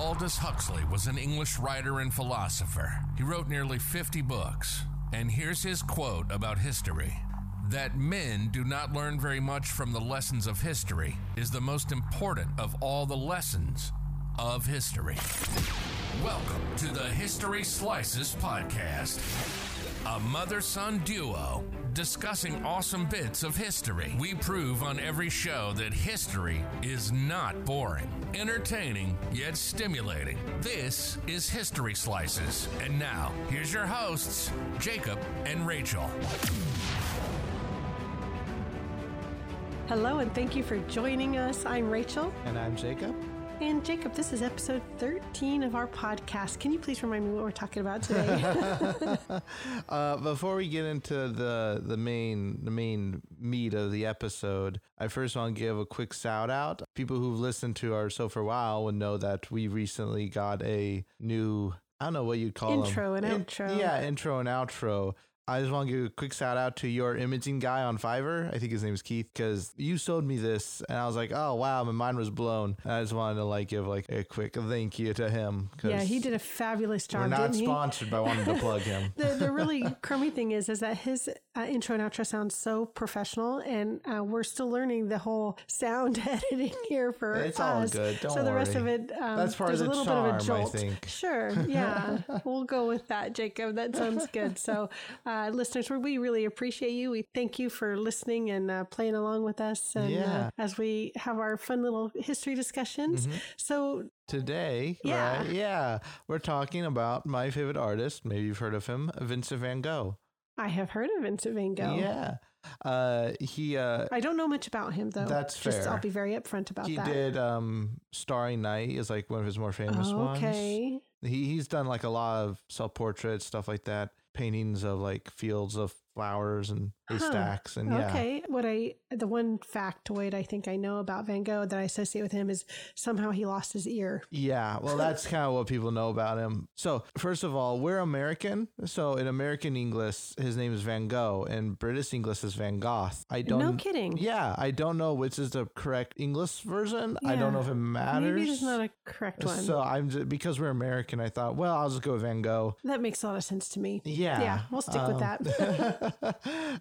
Aldous Huxley was an English writer and philosopher. He wrote nearly 50 books. And here's his quote about history that men do not learn very much from the lessons of history is the most important of all the lessons of history. Welcome to the History Slices Podcast, a mother son duo discussing awesome bits of history. We prove on every show that history is not boring, entertaining, yet stimulating. This is History Slices. And now, here's your hosts, Jacob and Rachel. Hello, and thank you for joining us. I'm Rachel. And I'm Jacob. And Jacob, this is episode 13 of our podcast. Can you please remind me what we're talking about today? uh, before we get into the the main the main meat of the episode, I first want to give a quick shout out. People who've listened to our show for a while would know that we recently got a new I don't know what you'd call intro them. and outro. Yeah, intro and outro. I just want to give a quick shout out to your imaging guy on Fiverr. I think his name is Keith because you showed me this and I was like, oh wow, my mind was blown. And I just wanted to like give like a quick thank you to him. Yeah, he did a fabulous job. We're not sponsored, he? but I wanted to plug him. the, the really crummy thing is, is that his uh, intro and outro sounds so professional, and uh, we're still learning the whole sound editing here for it's us. all good. Don't so the rest of it, um, That's part there's of a little charm, bit of a jolt. think. Sure, yeah, we'll go with that, Jacob. That sounds good. So, uh, listeners, we really appreciate you. We thank you for listening and uh, playing along with us, and Yeah. uh, as we have our fun little history discussions. So Today, Yeah. right? Yeah. We're talking about my favorite artist. Maybe you've heard of him, Vincent van Gogh. I have heard of Vincent Van Gogh. Yeah. Uh, he uh, I don't know much about him though. That's Just, fair. I'll be very upfront about he that. He did um, Starry Night is like one of his more famous Oh, ones. okay. He he's done like a lot of self portraits, stuff like that, paintings of like fields of flowers and haystacks, and yeah. Okay. What I the one factoid I think I know about Van Gogh that I associate with him is somehow he lost his ear. Yeah, well, that's kind of what people know about him. So, first of all, we're American. So, in American English, his name is Van Gogh, and British English is Van Gogh. I don't. No kidding. Yeah, I don't know which is the correct English version. I don't know if it matters. Maybe there's not a correct one. So I'm just, because we're American, I thought, well, I'll just go with Van Gogh. that makes a lot of sense to me. Yeah. Yeah, we'll stick with Um, that.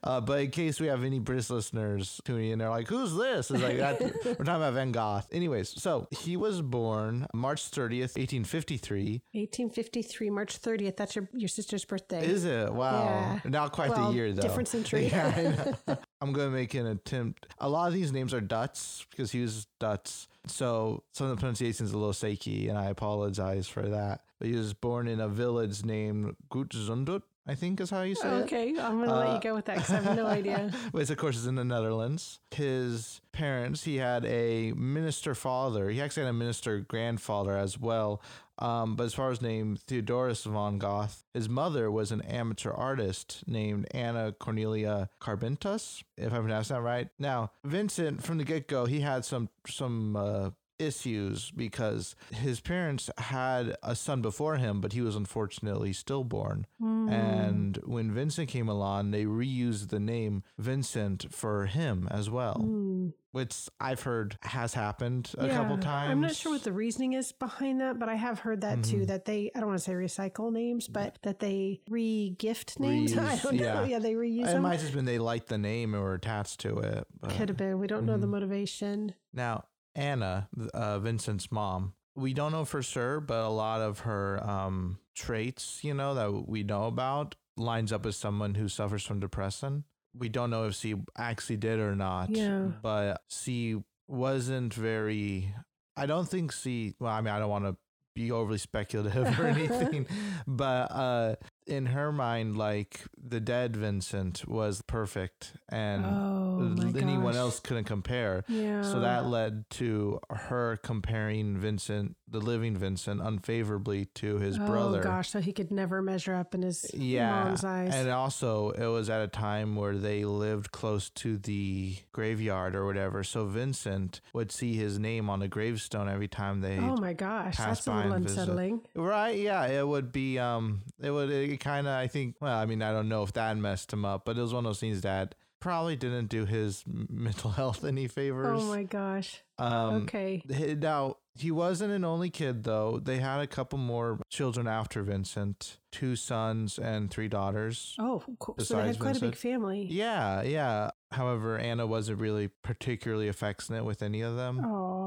Uh, but in case we have any British listeners tuning in, they're like, "Who's this?" It's like that, we're talking about Van Gogh. Anyways, so he was born March thirtieth, eighteen fifty three. 1853, March 30th. That's your your sister's birthday. Is it? Wow. Yeah. Not quite Well, the year though. different century. yeah. I'm going to make an attempt. A lot of these names are Dutch because he was Dutch. So some of the pronunciation is a little shaky, and I apologize for that. But he was born in a village named Goetzundut, I think is how you say it. okay, I'm going to let Uh, you go with that because I have no idea. which of course is in the Netherlands. His parents, he had a minister father. He actually had a minister grandfather as well. Um, but as far as name, Theodorus van Gogh. His mother was an amateur artist named Anna Cornelia Carbentus, if I pronounced that right. Now, Vincent, from the get go, he had some some uh, issues because his parents had a son before him, but he was unfortunately stillborn. And when Vincent came along, they reused the name Vincent for him as well, which I've heard has happened a couple times. I'm not sure what the reasoning is behind that, but I have heard that Mm-hmm. too. That they, I don't want to say recycle names, but that they re-gift names. I don't know. yeah. Yeah, they reuse It them. might have just been they liked the name or were attached to it. But. Could have been. We don't know the Mm-hmm. motivation. Now, Anna, uh, Vincent's mom, we don't know for sure, but a lot of her um, traits, you know, that we know about lines up as someone who suffers from depression. We don't know if she actually did or not. Yeah. But she wasn't very, I don't think she, well, I mean, I don't want to be overly speculative or anything, but uh, in her mind, like the dead Vincent was perfect and Oh, anyone gosh. else couldn't compare. Yeah. So that led to her comparing Vincent, the living Vincent, unfavorably to his oh brother. Oh gosh, so he could never measure up in his Yeah. mom's eyes. And also, it was at a time where they lived close to the graveyard or whatever. So Vincent would see his name on a gravestone every time they. oh my gosh, that's a little and visit. unsettling. Right, yeah, it would be. Um, it would it kind of. I think. Well, I mean, I don't know if that messed him up, but it was one of those things that probably didn't do his mental health any favors. Oh my gosh. um, okay. Now, he wasn't an only kid, though. They had a couple more children after Vincent two sons and three daughters. Oh, cool. so they had quite a big family. Yeah, yeah. However, Anna wasn't really particularly affectionate with any of them. Oh,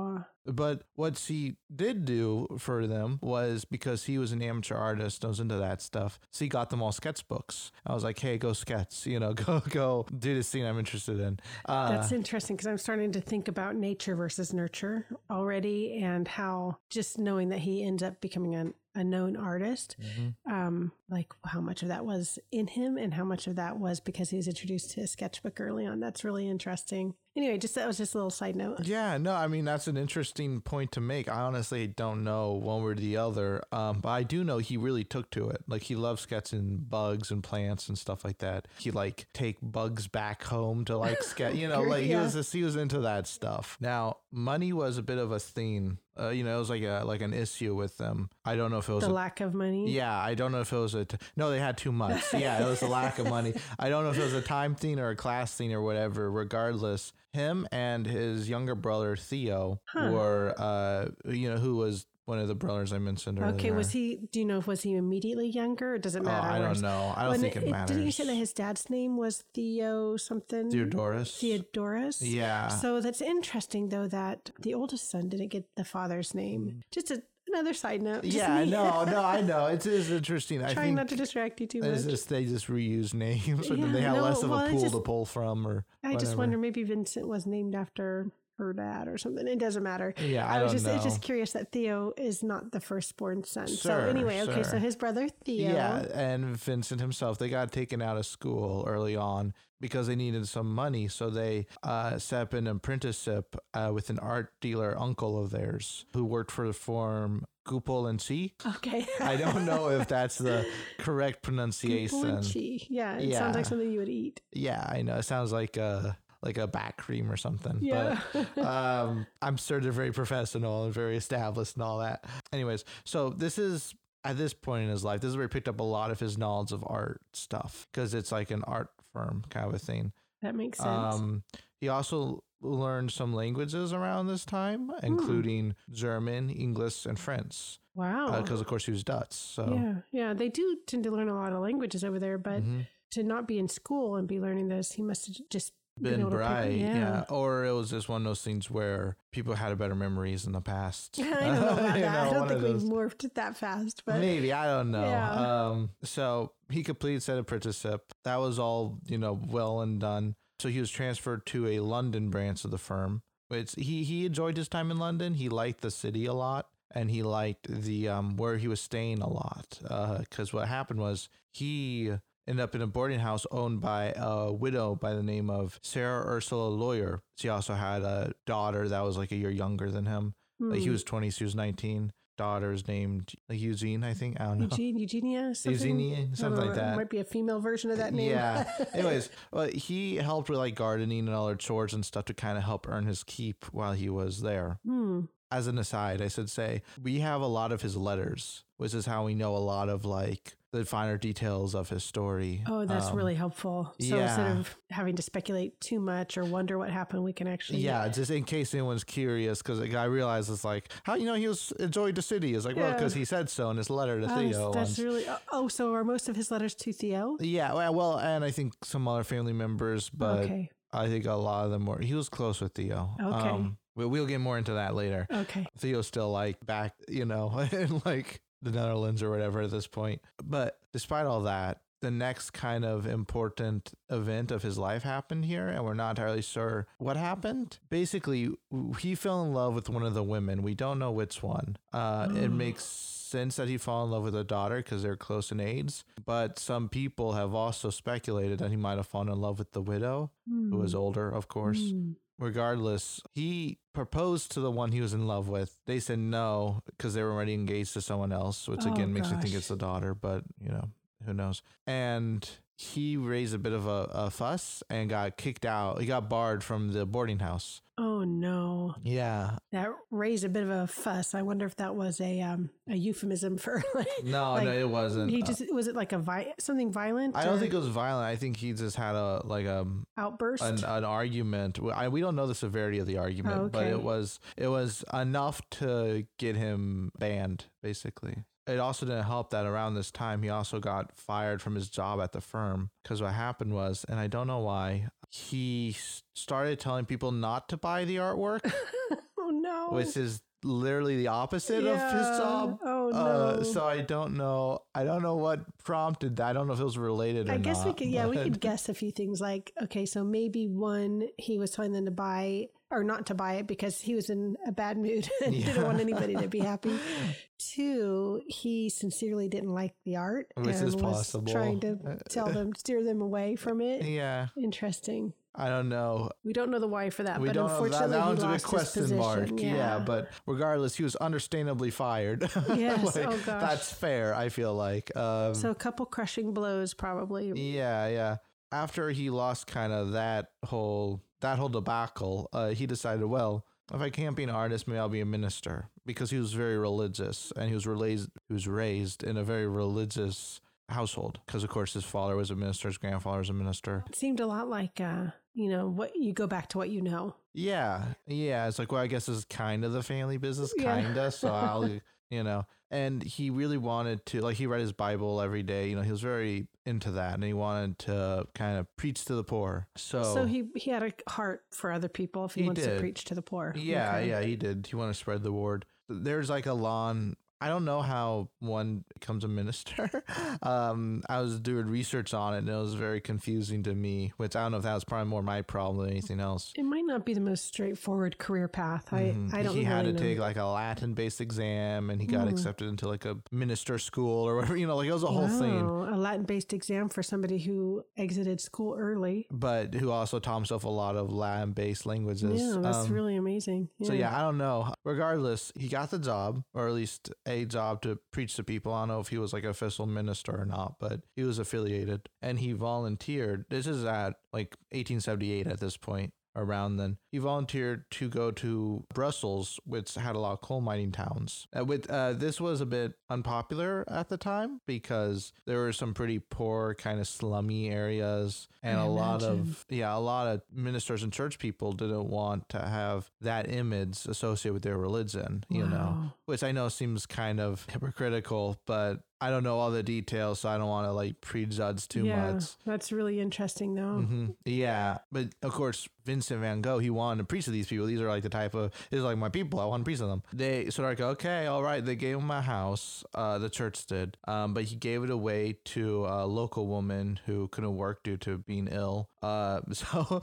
But what she did do for them was because he was an amateur artist, knows into that stuff. So he got them all sketchbooks. I was like, hey, go sketch, you know, go, go do this scene I'm interested in. Uh, that's interesting because I'm starting to think about nature versus nurture already and how just knowing that he ends up becoming an, a known artist, mhm. um, like how much of that was in him and how much of that was because he was introduced to a sketchbook early on. That's really interesting. Anyway, just that was just a little side note. Yeah, no, I mean that's an interesting point to make. I honestly don't know one way or the other, um, but I do know he really took to it. Like he loves sketching bugs and plants and stuff like that. He like take bugs back home to like sketch. You know, like he was just, he was into that stuff. Now, money was a bit of a theme. Uh, you know, it was like a like an issue with them. I don't know if it was The a lack of money. yeah, I don't know if it was a. T- no, they had too much. Yeah, it was a lack of money. I don't know if it was a time thing or a class thing or whatever. Regardless, him and his younger brother Theo Huh. were, uh, you know, who was one of the brothers I mentioned earlier. Okay, was he? Do you know if was he immediately younger? Or does it Oh, matter? I don't know. I don't When think it, matters. Didn't you say that his dad's name was Theo something? Theodorus? Theodorus. Yeah. So that's interesting, though, that the oldest son didn't get the father's name. Just a, another side note. Mm. yeah, no, no, I know. It is interesting. I Trying not to distract you too much. just they just reuse names, and Yeah, they have no, less of well, a pool just- to pull from, or I just wonder maybe Vincent was named after her dad or something. It doesn't matter. Yeah, I, was don't just know. it's just curious that Theo is not the firstborn son. so Sure, anyway, okay, so his brother Theo. Yeah, and Vincent himself, they got taken out of school early on because they needed some money. So they uh, set up an apprenticeship uh, with an art dealer uncle of theirs who worked for the firm Goupil and C. Okay. I don't know if that's the correct pronunciation. Gupulinchi. Yeah, it sounds like something you would eat. Yeah, I know. It sounds like a like a back cream or something. Yeah. But um, I'm sure they're very professional and very established and all that. Anyways, so this is at this point in his life, this is where he picked up a lot of his knowledge of art stuff because it's like an art firm kind of a thing. that makes sense. Um, he also learned some languages around this time, Hmm. including German, English, and French, wow. because of course he was Dutch. So yeah, yeah, they do tend to learn a lot of languages over there, but Mhm. to not be in school and be learning this, he must have just been, pick- bright, yeah. yeah. Or it was just one of those things where people had better memories in the past. I don't know about that. I don't think we morphed that fast, but Maybe I don't know. Yeah. Um, so he completed said apprenticeship. That was all you know, well and done. So he was transferred to a London branch of the firm. It's he he enjoyed his time in London. He liked the city a lot, and he liked the um where he was staying a lot. Because what happened was he ended up in a boarding house owned by a widow by the name of Sarah Ursula Loyer. She also had a daughter that was like a year younger than him. Like he Hmm. was twenty, she was nineteen. Daughter's named like Eugene, I think. I don't know. Eugene, Eugenia, something? Eugenia, something know, like that. Might be a female version of that name. Yeah. Anyways, well, he helped with like gardening and all other chores and stuff to kind of help earn his keep while he was there. Hmm. As an aside, I should say we have a lot of his letters, which is how we know a lot of like the finer details of his story. Oh, that's Um, really helpful. So instead of having to speculate too much or wonder what happened, we can actually. Yeah, just in case anyone's curious, because I realize it's like how you know he was enjoyed the city. It's like well, because he said so in his letter to Oh, Theo. that's and- really. Oh, so are most of his letters to Theo? yeah, well, well, and I think some other family members, but okay. I think a lot of them were. He was close with Theo. Okay. Um, but we'll get more into that later. Okay. Theo's still like back, you know, in like the Netherlands or whatever at this point. But despite all that, the next kind of important event of his life happened here, and we're not entirely sure what happened. Basically, he fell in love with one of the women. We don't know which one. Uh, It Oh. makes sense that he fall in love with a daughter because they're close in age. But some people have also speculated that he might have fallen in love with the widow, who was older, of course Hmm. Regardless, he proposed to the one he was in love with. They said no because they were already engaged to someone else, which Oh, again makes me think it's the daughter, but you know, who knows. And he raised a bit of a, a fuss and got kicked out. He got barred from the boarding house. Oh no, Yeah. that raised a bit of a fuss. I wonder if that was a um a euphemism for like No, Like, no, it wasn't. he just was it like a vi- something violent? I don't or think it was violent. I think he just had a like a outburst. an, an argument. I, we don't know the severity of the argument, Oh, but it was it was enough to get him banned, basically. It also didn't help that around this time he also got fired from his job at the firm because what happened was, and I don't know why, he started telling people not to buy the artwork, oh no, which is literally the opposite of his job. Oh no. Uh, so I don't know. I don't know what prompted that. I don't know if it was related. Or I guess we not, could, yeah, we could guess a few things like, okay, so maybe one, he was telling them to buy or not to buy it because he was in a bad mood and didn't want anybody to be happy. Two, he sincerely didn't like the art Which and is was possible. trying to tell them, steer them away from it. Yeah, Interesting. I don't know. We don't know the why for that, we but don't know that. unfortunately, That one's a big lost his question mark. Yeah. but regardless, he was understandably fired. Yes, Like, oh gosh. That's fair. I feel like. Um, so a couple crushing blows, probably. yeah, yeah. After he lost kind of that whole that whole debacle, uh, he decided, well, if I can't be an artist, maybe I'll be a minister because he was very religious and he was raised he was raised in a very religious household because of course his father was a minister, his grandfather was a minister. It seemed a lot like, uh, you know, what you go back to what you know. Yeah, yeah. It's like, well, I guess this is kind of the family business, kinda. So I'll, you know. And he really wanted to, like, he read his Bible every day. You know, he was very into that, and he wanted to kind of preach to the poor. So, So he he had a heart for other people if he, He wants to preach to the poor. yeah, Okay. yeah, he did. He wanted to spread the word. There's like a lawn. I don't know how one becomes a minister. um, I was doing research on it, and it was very confusing to me. Which I don't know if that was probably more my problem than anything else. It might not be the most straightforward career path. I Mhm. I don't. Know. He had really to know. take like a Latin based exam and he got Mm. accepted into like a minister school or whatever, you know, like it was a whole thing. Wow, a Latin based exam for somebody who exited school early. But who also taught himself a lot of Latin based languages. Yeah, that's Um, really amazing. So yeah, I don't know. Regardless, he got the job, or at least job to preach to people. I don't know if he was like official minister or not, but he was affiliated and he volunteered. This is at like 1878 at this point. Around then, he volunteered to go to Brussels, which had a lot of coal mining towns. Uh, with uh, this was a bit unpopular at the time because there were some pretty poor, kind of slummy areas, and I a lot of yeah, a lot of ministers and church people didn't want to have that image associated with their religion, you know, which I know seems kind of hypocritical, but I don't know all the details, so I don't want to like prejudge too yeah, much. That's really interesting, though. hmm Yeah, but of course, Vincent Van Gogh, he wanted to preach to these people. These are like the type of, are like my people. I want to preach to them. They sort of like, okay, all right. They gave him a house. Uh, the church did, um, but he gave it away to a local woman who couldn't work due to being ill. Uh, so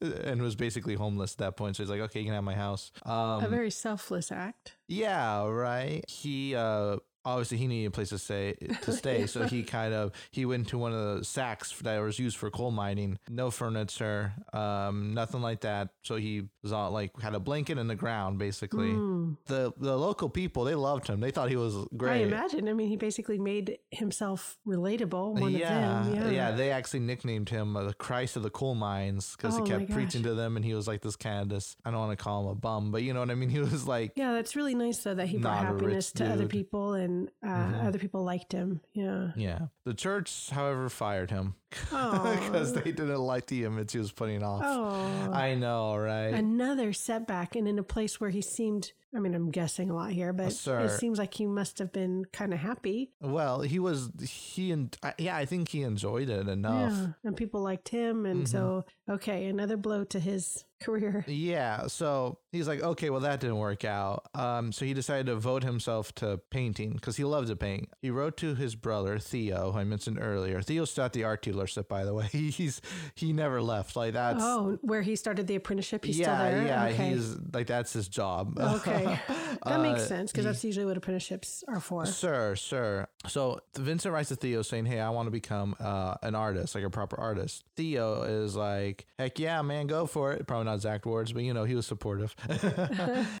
and was basically homeless at that point. So he's like, okay, you can have my house. Um, a very selfless act. yeah, right. He uh obviously he needed a place to stay to stay, so he kind of he went to one of the sacks that was used for coal mining. No furniture, um, nothing like that. So he was on like had a blanket in the ground basically. Mm. The the local people they loved him. They thought he was great. I imagine. I mean, he basically made himself relatable. One yeah, of them. yeah, They actually nicknamed him uh, the Christ of the coal mines because Oh he kept preaching to them, and he was like this kind of this. I don't want to call him a bum, but you know what I mean. He was like Yeah, that's really nice though that he brought Not a rich happiness to other people and uh, Mhm. other people liked him. Yeah. Yeah. The church, however, fired him. Because they didn't like the image he was putting off. Oh. I know, right? Another setback, and in a place where he seemed. I mean, I'm guessing a lot here, but sir. it seems like he must have been kind of happy. well, he was he and yeah, I think he enjoyed it enough. Yeah, and people liked him, and Mhm. so okay, another blow to his career. Yeah, so he's like, okay, well that didn't work out. Um, so he decided to vote himself to painting because he loved to paint. He wrote to his brother Theo, who I mentioned earlier. Theo's still at the art dealership, by the way. He's he never left. Like that's oh, where he started the apprenticeship, he's yeah, still there. yeah. okay. He's like that's his job. okay. That makes Uh, sense because that's usually what apprenticeships are for. Sure, sure. So Vincent writes to Theo saying, "Hey, I want to become uh, an artist, like a proper artist." Theo is like, "Heck yeah, man, go for it." Probably not exact words, but you know, he was supportive.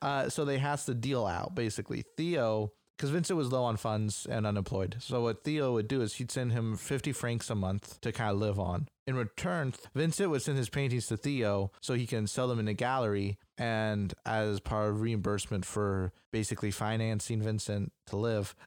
uh, so they has to deal out basically. Theo because Vincent was low on funds and unemployed. So what Theo would do is he'd send him 50 francs a month to kind of live on. In return, Vincent would send his paintings to Theo so he can sell them in a gallery. And as part of reimbursement for basically financing Vincent to live,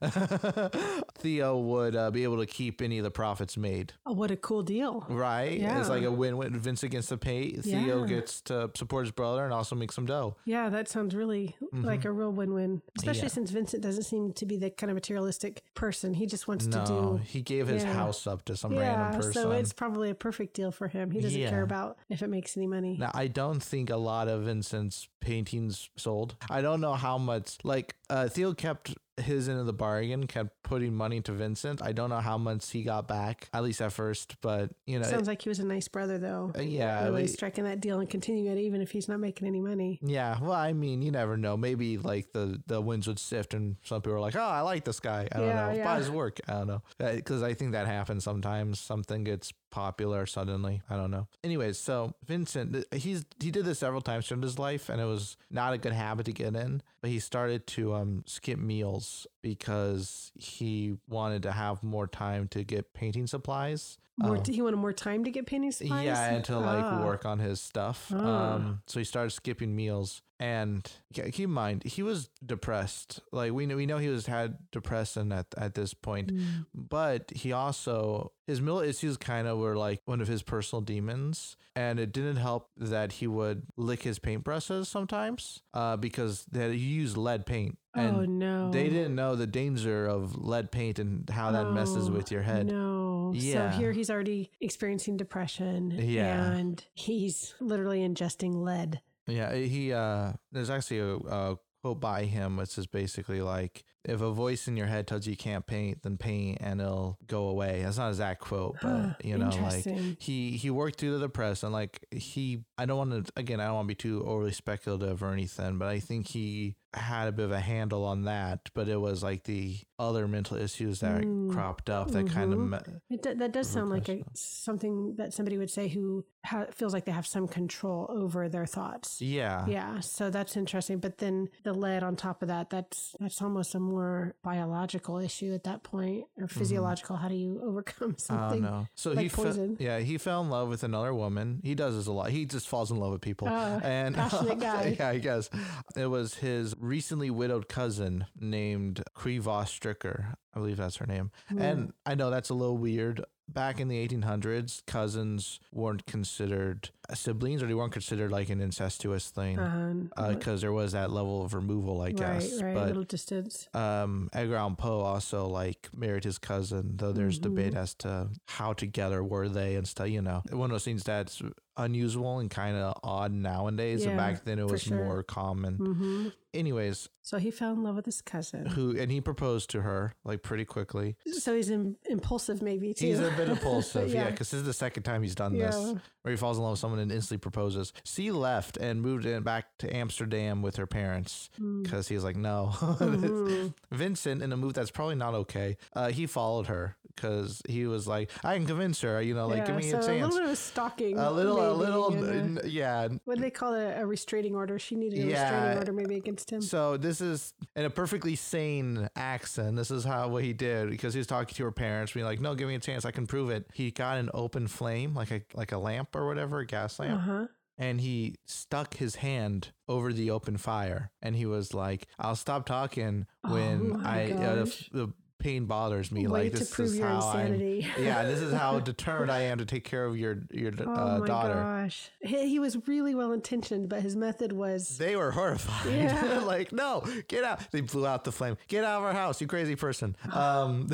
Theo would uh, be able to keep any of the profits made. Oh, what a cool deal. Right? Yeah. It's like a win win. Vincent gets to pay, Theo Yeah. gets to support his brother and also make some dough. Yeah, that sounds really like a real win-win. Especially Mm-hmm. Yeah. since Vincent doesn't seem to be the kind of materialistic person. He just wants No, to do he gave his yeah. house up to some random person. so it's probably a perfect deal for him. He doesn't care about if it makes any money. Now, I don't think a lot of Vincent's paintings sold. I don't know how much. Like, uh, Theo kept his end of the bargain, kept putting money to Vincent. I don't know how much he got back, at least at first. But you know, Sounds like he was a nice brother, though. uh, yeah, really we- striking that deal and continuing it, even if he's not making any money. yeah. Well, I mean, you never know. Maybe like the the winds would sift, and some people are like, "Oh, I like this guy." I don't Yeah, know. yeah. Buy his work. I don't know because I think that happens sometimes. Something gets popular suddenly. I don't know. Anyways, so Vincent, he's he did this several times in his life, and it was not a good habit to get in. But he started to um skip meals because he wanted to have more time to get painting supplies. More, Um, he wanted more time to get painting supplies. yeah, and to like Ah. work on his stuff. Ah. Um, so he started skipping meals, and keep in mind he was depressed. Like we know, we know he was had depression at at this point, Mm. but he also his mental issues kind of were like one of his personal demons, and it didn't help that he would lick his paintbrushes sometimes, uh, because that he used lead paint. And oh no, They didn't know the danger of lead paint and how that messes Oh, with your head. No. Yeah. So here he's already experiencing depression. Yeah. And he's literally ingesting lead. Yeah, he uh there's actually a, a quote by him which is basically like if a voice in your head tells you you can't paint, then paint and it'll go away. That's not exact quote, but you know, like he he worked through the depression. Like he I don't want to again, I don't want to be too overly speculative or anything, but I think he had a bit of a handle on that, but it was like the other mental issues that Mm. cropped up that kind of me- It, do- that does sound like a, something that somebody would say who ha- feels like they have some control over their thoughts. yeah. Yeah, so that's interesting. But then the lead on top of that, that's that's almost a more biological issue at that point, or physiological. How do you overcome I don't something? know. So like he fe- yeah, he fell in love with another woman. He does this a lot. He just falls in love with people. Oh, and passionate guy. yeah, I guess it was his recently widowed cousin named Kee Vos-Stricker. I believe that's her name. Hmm. And I know that's a little weird. Back in the 1800s, cousins weren't considered siblings, or they weren't considered like an incestuous thing because there was that level of removal, I guess. right, right, But little distance. um, Edgar Allan Poe also like married his cousin, though there's debate Mm-hmm. as to how together were they and stuff. You know, one of those things that's unusual and kind of odd nowadays. and Yeah, back then it was sure. more common. hmm Anyways, So he fell in love with his cousin. who and he proposed to her like pretty quickly. So he's im- impulsive, maybe too. He's a bit impulsive, yeah, Yeah. because this is the second time he's done Yeah. this, where he falls in love with someone and instantly proposes. She left and moved in back to Amsterdam with her parents Mm. because he was like, no. Mhm. Vincent, in a move that's probably not okay, uh, he followed her because he was like, I can convince her, you know, like, give me so a chance. a little bit of stalking. A little, a little, yeah. what they call it? A restraining order. She needed a Yeah. restraining order, maybe against him. So this is in a perfectly sane accent. This is how what he did because he was talking to her parents, being like, "No, give me a chance. I can prove it." He got an open flame, like a like a lamp or whatever, a gas lamp, huh. and he stuck his hand over the open fire, and he was like, "I'll stop talking when Oh I uh, the pain bothers me. Way like this is how I'm." Yeah, this is how determined I am to take care of your your daughter. Oh uh, my daughter. gosh. He, he was really well intentioned, but his method was. They were horrified. Yeah. like, no, get out. They blew out the flame. Get out of our house, you crazy person. Um,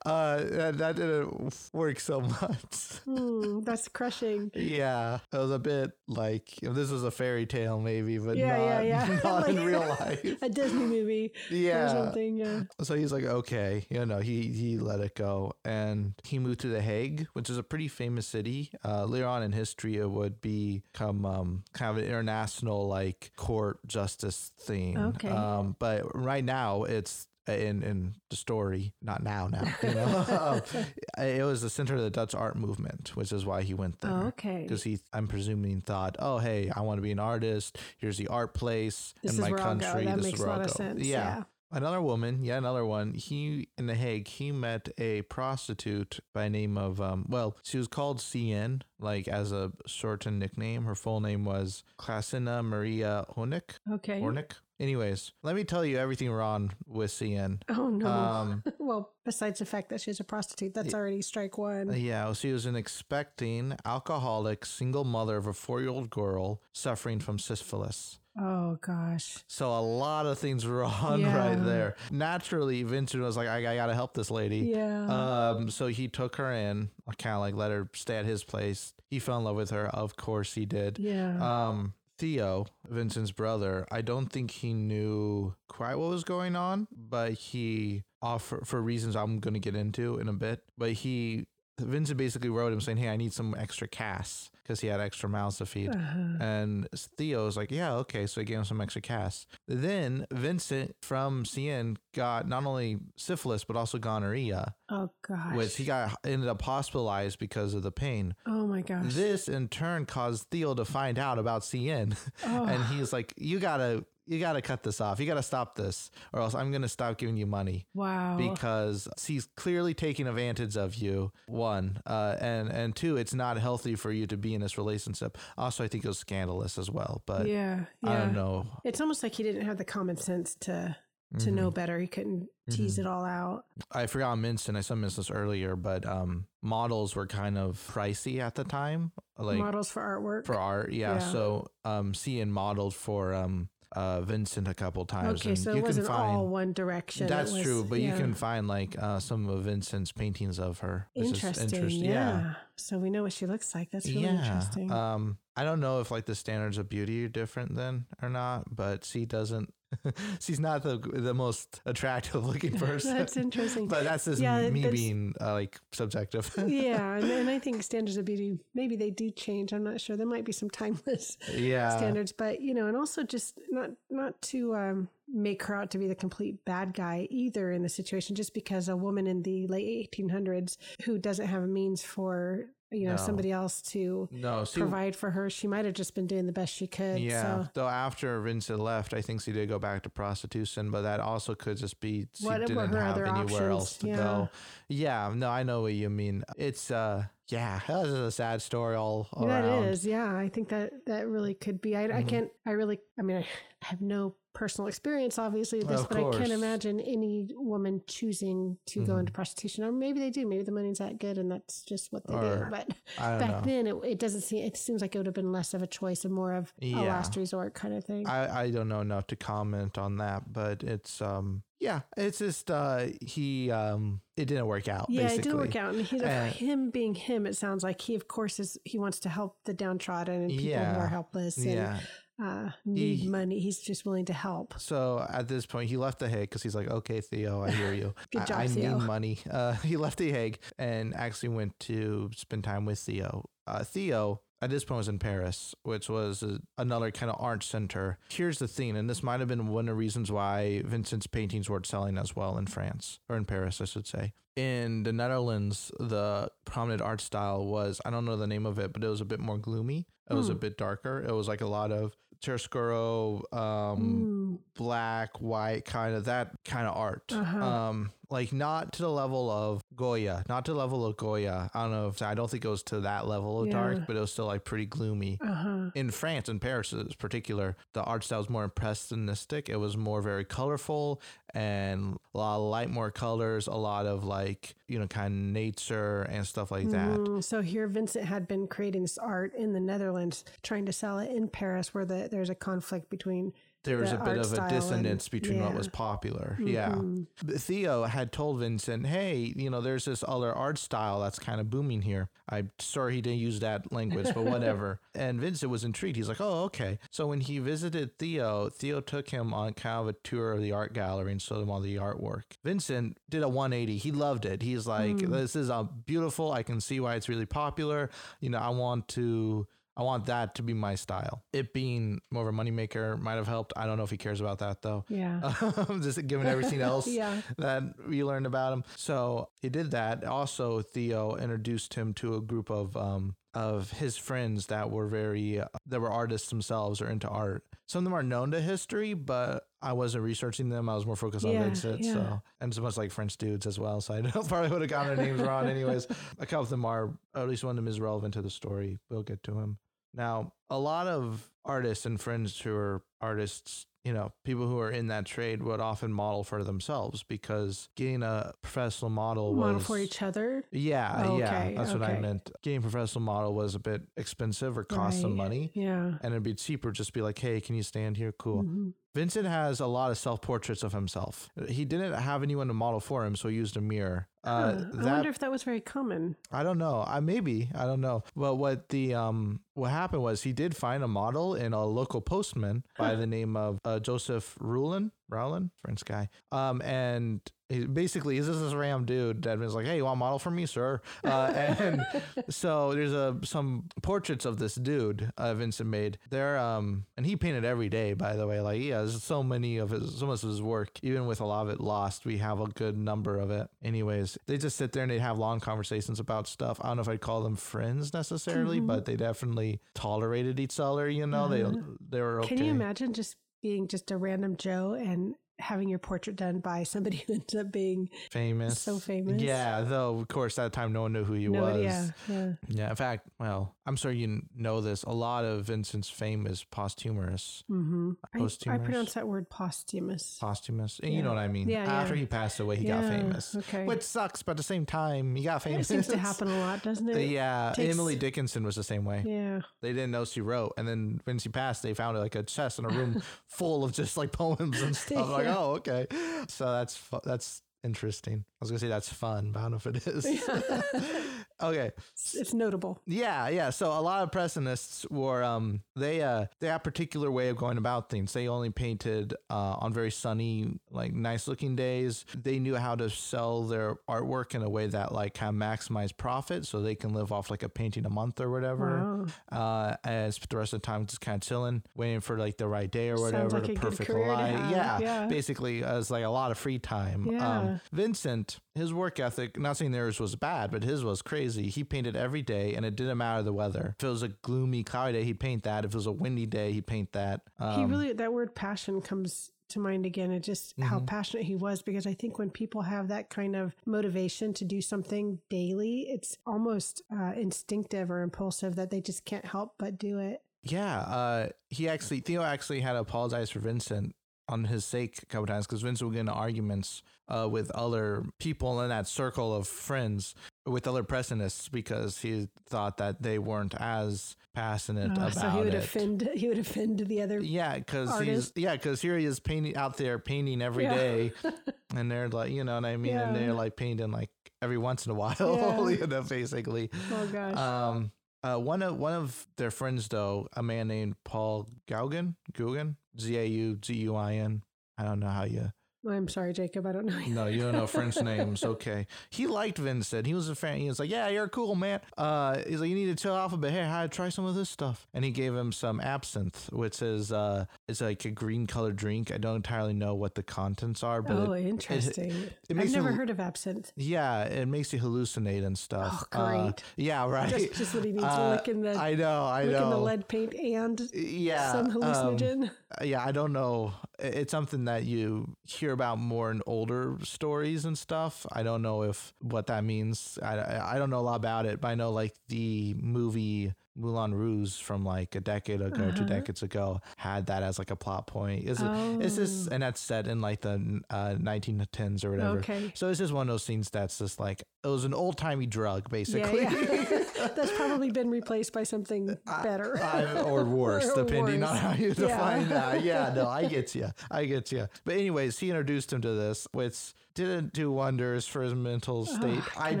uh, that, that didn't work so much. Hmm, that's crushing. Yeah, it was a bit like if this was a fairy tale, maybe, but Yeah, not, yeah, yeah. not in real life. A Disney movie or Yeah. something. Yeah. So he's like, okay, you know, he he let it go, and he moved to The Hague, which is a pretty famous city. Uh, later on in history, it would become um, kind of an international like court justice thing. Okay. Um, but right now, it's in in the story, not now, now. You know, it was the center of the Dutch art movement, which is why he went there. Oh, okay. Because he, I'm presuming, thought, oh, hey, I want to be an artist. Here's the art place This in my where I'll go. country. That this makes is a where lot I'll of go. sense. Yeah. Yeah. Another woman, yeah, another one. He in The Hague, he met a prostitute by name of um. Well, she was called Sien, like as a shortened nickname. Her full name was Clasina Maria Hoornik. Okay. Hornick. Anyways, let me tell you everything wrong with Sien. Oh no. Um, well, besides the fact that she's a prostitute, that's already strike one. Yeah, she was an expecting, alcoholic, single mother of a four-year-old girl suffering from syphilis. Oh gosh. So a lot of things wrong Yeah. right there. Naturally, Vincent was like, I, I gotta help this lady. Yeah. Um, so he took her in, kind of like let her stay at his place. He fell in love with her. Of course he did. yeah. Um, Theo, Vincent's brother, I don't think he knew quite what was going on, but he offered for reasons I'm going to get into in a bit. But he, Vincent basically wrote him saying, "Hey, I need some extra cash because he had extra mouths to feed." Uh-huh. And Theo was like, "Yeah, okay." So he gave him some extra cash. Then Vincent from Sien got not only syphilis but also gonorrhea, oh gosh. which he got ended up hospitalized because of the pain. Oh my gosh. This in turn caused Theo to find out about Sien, Oh. and he's like, "You gotta, you gotta cut this off. You gotta stop this, or else I'm gonna stop giving you money." wow. Because he's clearly taking advantage of you. One, uh, and and two, it's not healthy for you to be in this relationship. Also, I think it was scandalous as well. But yeah. Yeah. I don't know. It's almost like he didn't have the common sense to to Mhm. know better. He couldn't tease it all out. I forgot to mention. I saw this earlier, but um, models were kind of pricey at the time. Like Models for artwork. for art. Yeah. Yeah. So um Sien modeled for um uh Vincent a couple times. okay, and so you it wasn't can find all one direction. That's was- true, but you can find like uh some of Vincent's paintings of her. is interesting. interest- Yeah. So we know what she looks like. That's really interesting. Um I don't know if like the standards of beauty are different then or not, but she doesn't she's not the the most attractive looking person. That's interesting. but that's just Yeah, me that's- being uh, like subjective. yeah, and, and I think standards of beauty maybe they do change. I'm not sure. There might be some timeless yeah. standards, but you know, and also just not not to um, make her out to be the complete bad guy either in the situation. Just because a woman in the late 1800s who doesn't have a means for you know No. somebody else to No, she provide for her, she might have just been doing the best she could. Yeah, So though after Vincent left, I think she did go back to prostitution, but that also could just be she What didn't have anywhere options? else to Yeah. go. Yeah, no, I know what you mean. It's uh, yeah, that is a sad story all around. that is, yeah. I think that that really could be. I, I Mhm. can't. I really. I mean, I have no personal experience, obviously, with this, Of but I can't imagine any woman choosing to go Mhm. into prostitution. Or maybe they do. Maybe the money's that good, and that's just what they Or, do. But back know. then, it, it doesn't seem. It seems like it would have been less of a choice and more of a last resort kind of thing. I, I don't know enough to comment on that, but it's um yeah, it's just uh he um it didn't work out. yeah, basically. it didn't work out, and he, Uh, him being him, it sounds like he, of course, is he wants to help the downtrodden and people who are helpless and Yeah. uh, need He- money. He's just willing to help. So at this point, he left the Hague because he's like, okay, Theo, I hear you. Good I- job, I, Theo." need money. Uh, he left the Hague and actually went to spend time with Theo. Uh, Theo at this point was in Paris, which was a, another kind of art center. Here's the thing, and this might have been one of the reasons why Vincent's paintings weren't selling as well in France or in Paris, I should say. In the Netherlands, the prominent art style was I don't know the name of it, but it was a bit more gloomy. It was a Hmm. bit darker. It was like a lot of chiaroscuro, um, Mm, black, white, kind of that kind of art. Uh-huh. Um, like not to the level of Goya, not to the level of Goya. I don't know if I don't think it was to that level of Yeah. dark, but it was still like pretty gloomy. uh-huh. In France, in Paris in particular, the art style was more impressionistic. It was more very colorful and a lot of light, more colors, a lot of like, you know, kind of nature and stuff like that. Mm, so here, Vincent had been creating this art in the Netherlands, trying to sell it in Paris, where the, there's a conflict between. There was the a bit of a and- dissonance between what was popular. Yeah. Mhm. But Theo had told Vincent, hey, you know, there's this other art style that's kind of booming here. I'm sorry he didn't use that language, but whatever. and Vincent was intrigued. He's like, oh, okay. So when he visited Theo, Theo took him on kind of a tour of the art gallery and showed him all the artwork. Vincent did a 180. He loved it. He's like, this is uh, beautiful. I can see why it's really popular. You know, I want to. I want that to be my style. It being more of a moneymaker might have helped. I don't know if he cares about that though. Yeah. Just given everything else Yeah. that we learned about him. So he did that. Also, Theo introduced him to a group of um, of his friends that were very uh, that were artists themselves or into art. Some of them are known to history, but I wasn't researching them. I was more focused on Yeah, Vincent. yeah. So and so much like French dudes as well. So I probably would have gotten their names wrong. Anyways, a couple of them are at least one of them is relevant to the story. We'll get to him. Now, a lot of artists and friends who are artists, you know, people who are in that trade would often model for themselves because getting a professional model was Model for each other. yeah, Oh, yeah, okay, that's what I meant. Getting a professional model was a bit expensive or cost some money, Yeah. and it'd be cheaper just be like, "Hey, can you stand here?" Cool. Mhm. Vincent has a lot of self portraits of himself. He didn't have anyone to model for him, so he used a mirror. Uh. I that wonder if that was very common. I don't know. I maybe I don't know. But what the um what happened was he did find a model in a local postman by the name of uh, Joseph Roulin. Rowland, French guy. Um, and he, basically, he's just this ram dude that was like, "Hey, you want a model for me, sir?" Uh, and so there's a some portraits of this dude uh, Vincent made. They're um, and he painted every day, by the way. Like he has so many of his, so much of his work. Even with a lot of it lost, we have a good number of it. Anyways, they just sit there and they have long conversations about stuff. I don't know if I'd call them friends necessarily, Mhm. but they definitely tolerated each other. You know, Uh-huh. they they were okay. Can you imagine just being just a random Joe and having your portrait done by somebody who ends up being famous. So famous. Yeah, though of course at the time no one knew who he no, was. yeah, yeah. Yeah, in fact, well, I'm sure you know this. A lot of Vincent's fame is posthumous. Mm-hmm. I, I pronounce that word posthumous. Posthumous. You Yeah. know what I mean? Yeah, yeah. After he passed away, he got famous. okay. Which sucks, but at the same time, he got famous. It seems to happen a lot, doesn't it? Yeah, Takes- Emily Dickinson was the same way. Yeah. They didn't know she wrote, and then when she passed, they found like a chest in a room full of just like poems and stuff. Like, oh, okay. So that's fu- that's interesting. I was gonna say that's fun, but I don't know if it is. okay, It's, notable. yeah, yeah. So a lot of pressinists were um they uh they have a particular way of going about things. They only painted uh on very sunny, like nice looking days. They knew how to sell their artwork in a way that like kind of maximized profit so they can live off like a painting a month or whatever. Wow. Uh and spent the rest of the time just kind of chilling, waiting for like the right day or Sounds whatever, like the a perfect light. Yeah, yeah. basically as like a lot of free time. Yeah. Um Vincent, his work ethic, not saying theirs was bad, but his was crazy. He painted every day and it didn't matter the weather. If it was a gloomy, cloudy day, he'd paint that. If it was a windy day, he'd paint that. Um, he really, that word passion comes to mind again. It just how Mhm. passionate he was because I think when people have that kind of motivation to do something daily, it's almost uh, instinctive or impulsive that they just can't help but do it. Yeah, uh, he actually Theo actually had to apologize for Vincent on his sake a couple times because Vincent would get into arguments uh, with other people in that circle of friends with other pressinists because he thought that they weren't as passionate Uh, about so he would it. offend. He would offend the other. Yeah, because he's yeah, because here he is painting out there painting every Yeah. day, and they're like, you know what I mean, and they're like painting like every once in a while, Yeah. you know, basically. Oh gosh. Um, uh, one of one of their friends though, a man named Paul Gauguin, Gauguin, G A U G U I N. I don't know how you. I'm sorry, Jacob. I don't know. No, you don't know French names. Okay. He liked Vincent. He was a fan. He was like, "Yeah, you're cool, man." Uh, he's like, "You need to chill off a bit. Hey, how try some of this stuff?" And he gave him some absinthe, which is uh, it's like a green colored drink. I don't entirely know what the contents are, but Oh, it- interesting. it I've never you- heard of absinthe. yeah, it makes you hallucinate and stuff. Oh, Uh, great. yeah, right. Just, just what he needs. Uh, licking the I know, I know. the lead paint and yeah, some um, yeah, I don't know. I- It's something that you hear about more in older stories and stuff. I don't know if what that means. I, I don't know a lot about it, but I know like the movie Moulin Rouge from like a decade ago, two Uh-huh. decades ago, had that as like a plot point. Is it's just and that's set in like the uh, 1910s or whatever. Okay. So it's just one of those things that's just like it was an old timey drug, basically. Yeah, yeah. That's probably been replaced by something better. I- or worse, Or depending on how you Yeah. define that. Yeah, no, I get you. I get you. But anyways, he introduced him to this, which didn't do wonders for his mental state. I can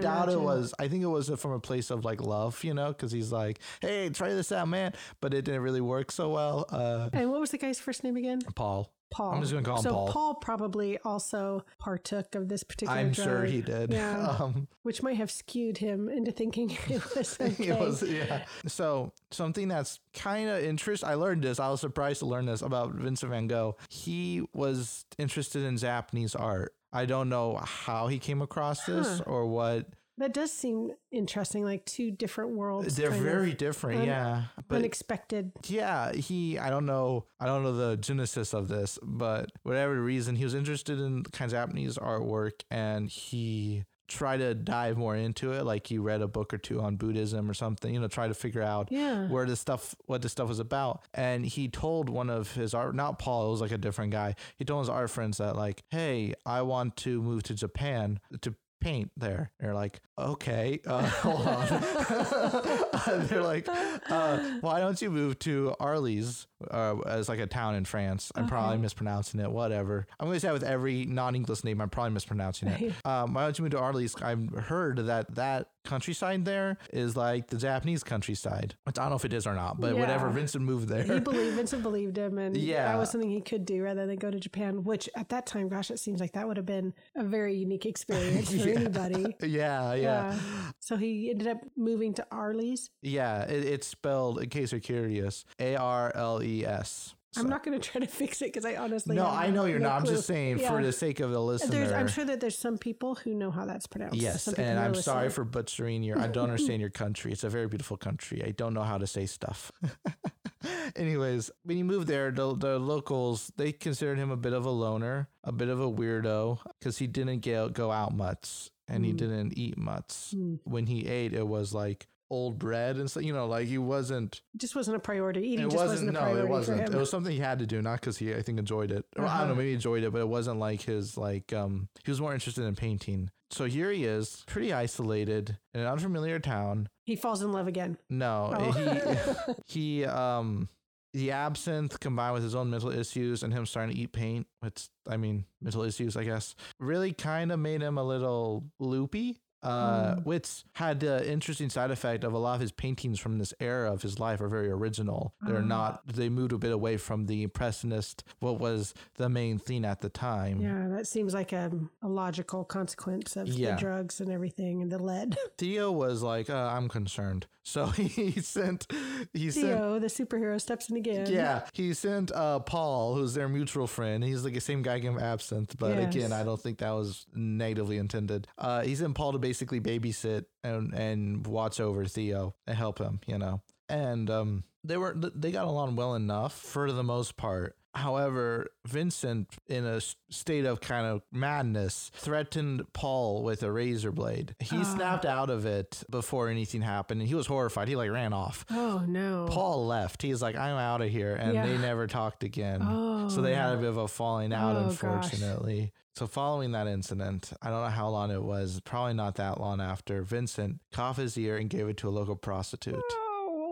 doubt it was. I think it was from a place of like love, you know, because he's like, "Hey, try this out, man." But it didn't really work so well. Uh, and what was the guy's first name again? Paul. Paul. I'm just gonna call him so Paul. probably also partook of this particular I'm drug. sure he did. Yeah. Um, which might have skewed him into thinking it was okay. It was, yeah. So something that's kind of interesting. I learned this. I was surprised to learn this about Vincent Van Gogh. He was interested in Japanese art. I don't know how he came across this Huh. or what That does seem interesting, like two different worlds. They're very different, un- yeah. But unexpected. yeah, he I don't know I don't know the genesis of this, but whatever reason, he was interested in kind of Japanese artwork and he tried to dive more into it. Like he read a book or two on Buddhism or something, you know, try to figure out Yeah. where this stuff what this stuff was about. And he told one of his art not Paul, it was like a different guy. He told his art friends that like, hey, I want to move to Japan to paint there. And They're like, okay, uh, hold on. They're like, uh, why don't you move to Arles uh, as like a town in France? I'm probably mispronouncing it. Whatever. I'm gonna say with every non-English name, I'm probably mispronouncing it. Um, why don't you move to Arles? I've heard that that countryside there is like the Japanese countryside. I don't know if it is or not, but whatever. Vincent moved there. He believed Vincent believed him, and Yeah. that was something he could do rather than go to Japan. Which at that time, gosh, it seems like that would have been a very unique experience for Yeah. anybody. yeah, yeah. So he ended up moving to Arles. Yeah, it, it's spelled, in case you're curious, A R L E S. I'm not going to try to fix it because I honestly No, I know you're no not. I'm just saying for the sake of the listener. There's, I'm sure that there's some people who know how that's pronounced. Yes, and I'm sorry for butchering your. I don't understand your country. It's a very beautiful country. I don't know how to say stuff. Anyways, when he moved there, the, the locals they considered him a bit of a loner, a bit of a weirdo, because he didn't get, go out much and he Mm. didn't eat much. Mm. When he ate, it was like old bread and stuff. You know, like he wasn't. It just wasn't a priority. Eating it just wasn't. wasn't, a no, it wasn't. It was something he had to do, not because he I think enjoyed it. Or I don't know, Uh-huh. maybe he enjoyed it, but it wasn't like his like. um He was more interested in painting. So here he is, pretty isolated in an unfamiliar town. he falls in love again. No, Oh. he he um the absinthe combined with his own mental issues and him starting to eat paint, which I mean mental issues, I guess, really kind of made him a little loopy. Uh, Mm. which had the interesting side effect of a lot of his paintings from this era of his life are very original. They're Ah. not. They moved a bit away from the impressionist, what was the main thing at the time. Yeah, that seems like a, a logical consequence of Yeah. the drugs and everything and the lead. Theo was like, uh, "I'm concerned," so he sent he sent Theo, the superhero, steps in again. Yeah, he sent uh, Paul, who's their mutual friend. He's like the same guy gave him absinthe, but Yes. again, I don't think that was negatively intended. Uh, he sent Paul to basically babysit and and watch over Theo and help him, you know. And um, they were they got along well enough for the most part. However, Vincent, in a state of kind of madness, threatened Paul with a razor blade. He Ah. snapped out of it before anything happened, and he was horrified. He like ran off. Oh no. Paul left. He's like, I'm out of here. And they never talked again. Oh. So they had a bit of a falling out, Oh, gosh. So following that incident, I don't know how long it was, probably not that long after, Vincent coughed his ear and gave it to a local prostitute.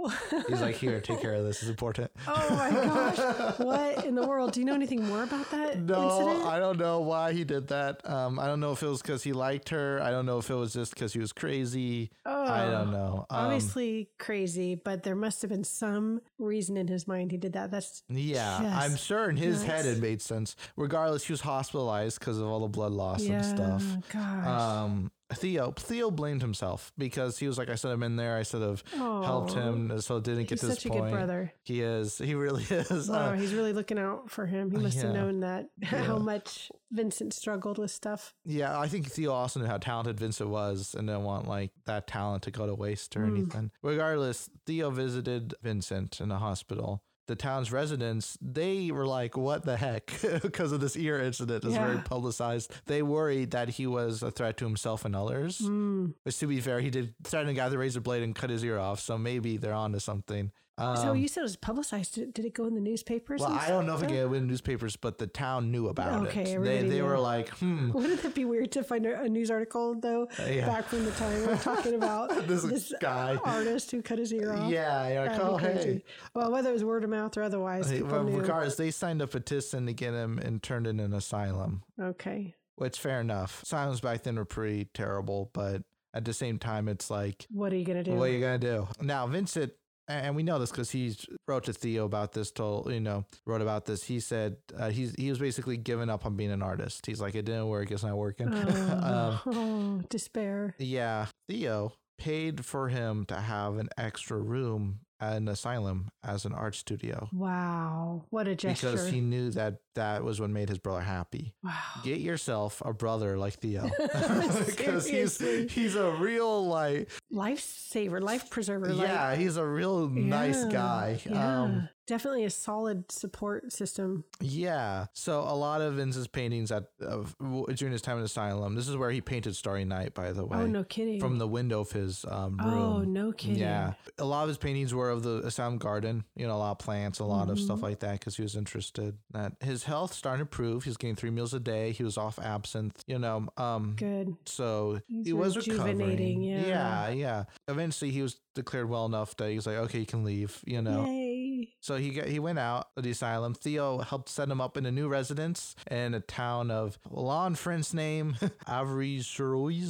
He's like, here, take care of this. It's important. oh my gosh. What in the world? Do you know anything more about that No, incident? I don't know why he did that. Um, I don't know if it was because he liked her. I don't know if it was just because he was crazy. Oh, I don't know. Um, Obviously crazy, but there must have been some reason in his mind he did that. That's Yeah, I'm sure in his head nuts. it made sense. Regardless, he was hospitalized because of all the blood loss yeah, and stuff. Gosh. Um, Theo Theo blamed himself because he was like, I should have been there. I should have helped him, so it didn't He's get to this such a good brother. He is. He really is. Wow, Uh, he's really looking out for him. He must have known that Yeah. how much Vincent struggled with stuff. yeah, I think Theo also knew how talented Vincent was, and didn't want like that talent to go to waste or Mm. anything. Regardless, Theo visited Vincent in the hospital. The town's residents, they were like, "What the heck?" because of this ear incident. It's very publicized. They worried that he was a threat to himself and others. Mm. Which, to be fair, he did threaten a guy with a razor blade and cut his ear off. So maybe they're onto something. Um, so you said it was publicized. Did, did it go in the newspapers? well, I don't know if it came in newspapers, but the town knew about Okay, it. They they were like, hmm, Wouldn't it be weird to find a, a news article though yeah. back from the time we're talking about This guy. artist who cut his ear off? yeah, you're like, oh hey. Well, whether it was word of mouth or otherwise, Hey, well, knew. regardless, they signed a petition to get him interned in an asylum, okay, which fair enough. Asylums back then were pretty terrible, but at the same time, it's like, what are you gonna do? what are you gonna do now, Vincent? And we know this because he wrote to Theo about this. Told you know wrote about this. He said uh, he's he was basically giving up on being an artist. He's like, it didn't work. It's not working. Oh, um, oh, despair. yeah, Theo paid for him to have an extra room an asylum as an art studio Wow. What a gesture. because he knew that that was what made his brother happy. wow. Get yourself a brother like Theo because he's he's a real like Lifesaver, life preserver. like- yeah he's a real nice Yeah, guy. Yeah. Um, Definitely a solid support system. Yeah. So a lot of Vince's paintings at w- during his time in asylum. This is where he painted Starry Night, by the way. Oh, no kidding. From the window of his um, room. oh, no kidding. Yeah. A lot of his paintings were of the asylum garden. You know, a lot of plants, a lot of stuff Mm-hmm. like that, because he was interested. That his health started to improve. He was getting three meals a day. He was off absinthe. You know. Um. Good. So He's he was recovering. rejuvenating, yeah. Yeah. Yeah. Eventually, he was declared well enough that he was like, okay, you can leave. You know. Yay. So he got, he went out of the asylum. Theo helped set him up in a new residence in a town of law French name Avry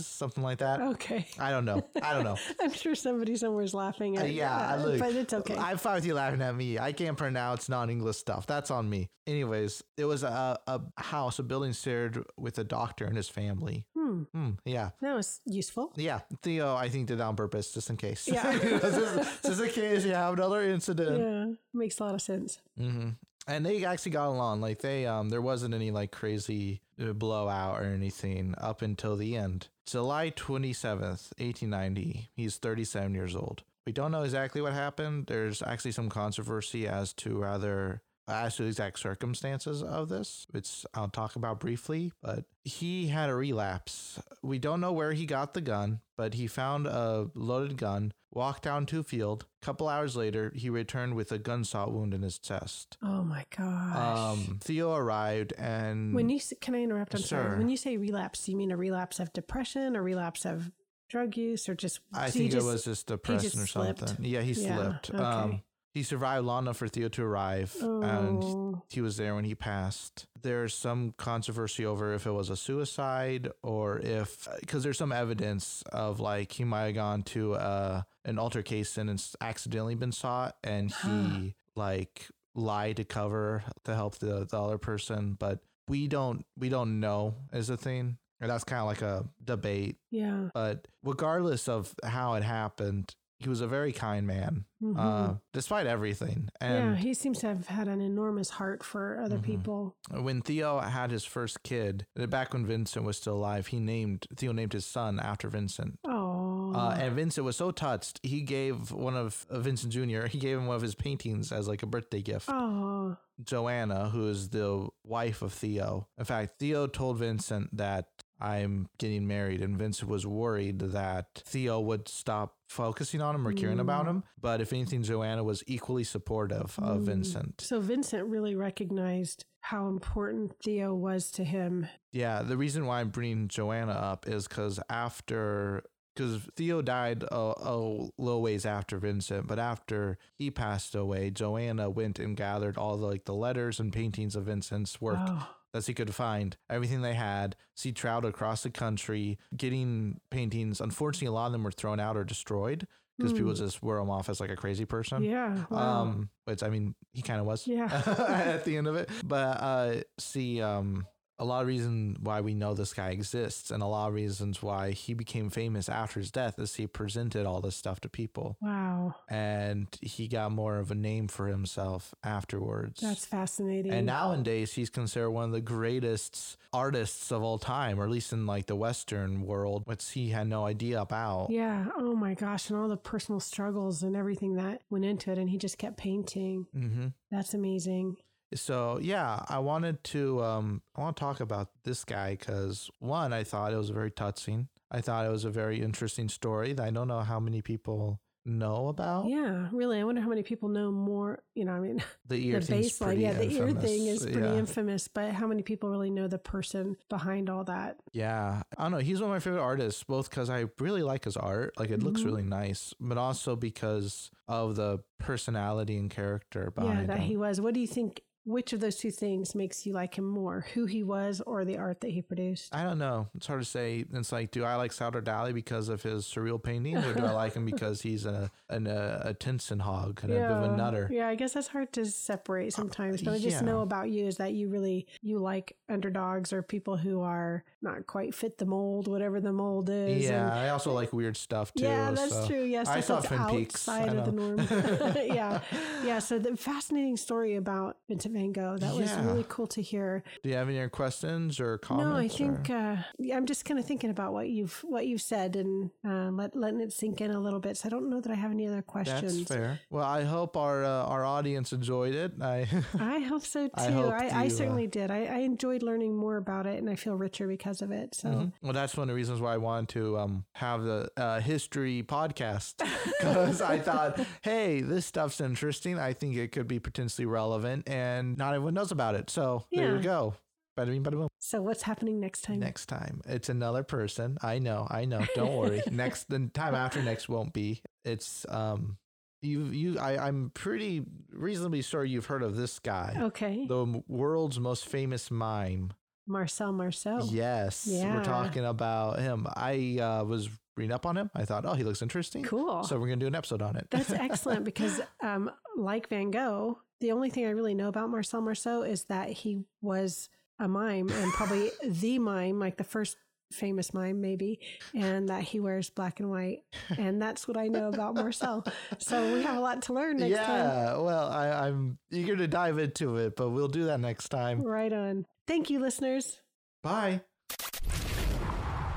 something like that. Okay. I don't know. I don't know. I'm sure somebody somewhere is laughing at Uh, yeah, uh, look, but it's okay. I'm fine with you laughing at me. I can't pronounce non-English stuff. That's on me. Anyways, it was a, a house, a building shared with a doctor and his family. Hmm, yeah. That was useful. Yeah, Theo, I think did that on purpose, just in case. Yeah. just, just in case you have another incident. Yeah. Makes a lot of sense. hmm And they actually got along. Like they, um, there wasn't any like crazy uh, blowout or anything up until the end. July twenty seventh, eighteen ninety. He's thirty seven years old. We don't know exactly what happened. There's actually some controversy as to rather as to the exact circumstances of this, which I'll talk about briefly. But he had a relapse. We don't know where he got the gun, but he found a loaded gun, walked down to a field. A couple hours later, he returned with a gunshot wound in his chest. Oh my gosh. Um, Theo arrived and when you can I interrupt? I'm Sure. sorry. When you say relapse, do you mean a relapse of depression, a relapse of drug use, or just? I think just- it was just depression or slipped? something. Yeah, he Yeah, slipped. okay. Um, he survived long enough for Theo to arrive, and Oh, he was there when he passed. There's some controversy over if it was a suicide or if, because there's some evidence of like he might have gone to uh, an altercation and accidentally been shot, and he like lied to cover to help the, the other person, but we don't we don't know is a thing. And that's kind of like a debate. yeah. But regardless of how it happened, he was a very kind man, Mhm. uh, despite everything. yeah, he seems to have had an enormous heart for other Mhm. people. when Theo had his first kid, back when Vincent was still alive, he named Theo named his son after Vincent. Oh, Uh, and Vincent was so touched, he gave one of uh, Vincent Jr. He gave him one of his paintings as like a birthday gift. oh, Joanna, who is the wife of Theo. In fact, Theo told Vincent that I'm getting married, and Vincent was worried that Theo would stop focusing on him or caring about Mm. him. But if anything, Joanna was equally supportive of Mm. Vincent. so Vincent really recognized how important Theo was to him. Yeah, the reason why I'm bringing Joanna up is because after. Because Theo died a, a little ways after Vincent, but after he passed away, Joanna went and gathered all the like the letters and paintings of Vincent's work Oh, that he could find, everything they had. She traveled across the country getting paintings. Unfortunately, a lot of them were thrown out or destroyed because people Hmm. just wore him off as like a crazy person. yeah. Wow. Um, which I mean, he kind of was. Yeah. at the end of it, but uh, see, um, a lot of reason why we know this guy exists, and a lot of reasons why he became famous after his death is he presented all this stuff to people, wow. and he got more of a name for himself afterwards. That's fascinating. And nowadays, he's considered one of the greatest artists of all time, or at least in like the Western world, which he had no idea about. Yeah. Oh my gosh. And all the personal struggles and everything that went into it. And he just kept painting. hmm That's amazing. So yeah, I wanted to um, I want to talk about this guy because one, I thought it was very touching. I thought it was a very interesting story that I don't know how many people know about. Yeah. Really. I wonder how many people know more. You know, I mean, The the ear thing's baseline. pretty Yeah. The ear thing is pretty yeah. infamous, but how many people really know the person behind all that? Yeah, I don't know. He's one of my favorite artists, both because I really like his art, like it looks Mhm. really nice, but also because of the personality and character Yeah. behind That him. he was. What do you think? Which of those two things makes you like him more, who he was or the art that he produced? I don't know. It's hard to say. It's like, do I like Salvador Dali because of his surreal paintings, or do I like him because he's a an, a, a Tinson hog and a bit of a nutter? Yeah, I guess that's hard to separate uh, sometimes. But I just yeah. know about you is that you really you like underdogs or people who are not quite fit the mold, whatever the mold is. Yeah, and- I also like weird stuff too. yeah, that's so- true. Yes, I that's saw Twin Peaks. Outside of the norm. yeah, yeah. So the fascinating story about Vincent Van Gogh that was Yeah. really cool to hear. Do you have any questions or comments? no, I think uh, I'm just kind of thinking about what you've what you've said and uh, let, letting it sink in a little bit. So I don't know that I have any other questions. that's fair. Well, I hope our uh, our audience enjoyed it. I I hope so too. I I, I, you, uh, certainly did. I, I enjoyed learning more about it, and I feel richer because of it. So Mhm. Well, that's one of the reasons why I wanted to um, have the uh, history podcast because I thought, hey, this stuff's interesting. I think it could be potentially relevant, and not everyone knows about it. So there Yeah. you go. Bada bing, bada boom. so what's happening next time? Next time, it's another person. I know, I know. Don't worry. next, the time after next won't be. It's um, you, you. I, I'm pretty reasonably sure you've heard of this guy, Okay, the world's most famous mime. Marcel Marceau. Yes, Yeah. we're talking about him. I uh, was reading up on him. I thought, oh, he looks interesting. Cool. So we're gonna do an episode on it. That's excellent because, um, like Van Gogh, the only thing I really know about Marcel Marceau is that he was a mime and probably the mime, like the first famous mime, maybe, and that he wears black and white. And that's what I know about Marcel. So we have a lot to learn next time. yeah. Well, I, I'm eager to dive into it, but we'll do that next time. Right on. Thank you, listeners. Bye.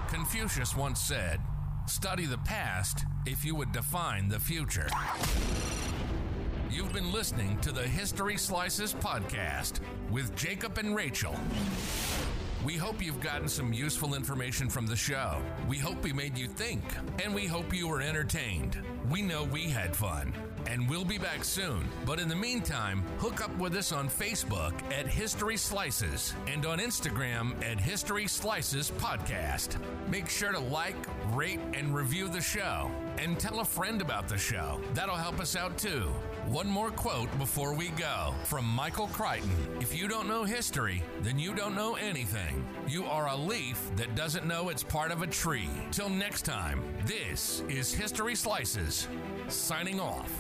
Confucius once said, Study the past if you would define the future. You've been listening to the History Slices podcast with Jacob and Rachel. We hope you've gotten some useful information from the show. We hope we made you think, and we hope you were entertained. We know we had fun, and we'll be back soon. But in the meantime, hook up with us on Facebook at History Slices and on Instagram at History Slices Podcast. Make sure to like, rate, and review the show, and tell a friend about the show. That'll help us out too. One more quote before we go from Michael Crichton. If you don't know history, then you don't know anything. You are a leaf that doesn't know it's part of a tree. Till next time, this is History Slices, signing off.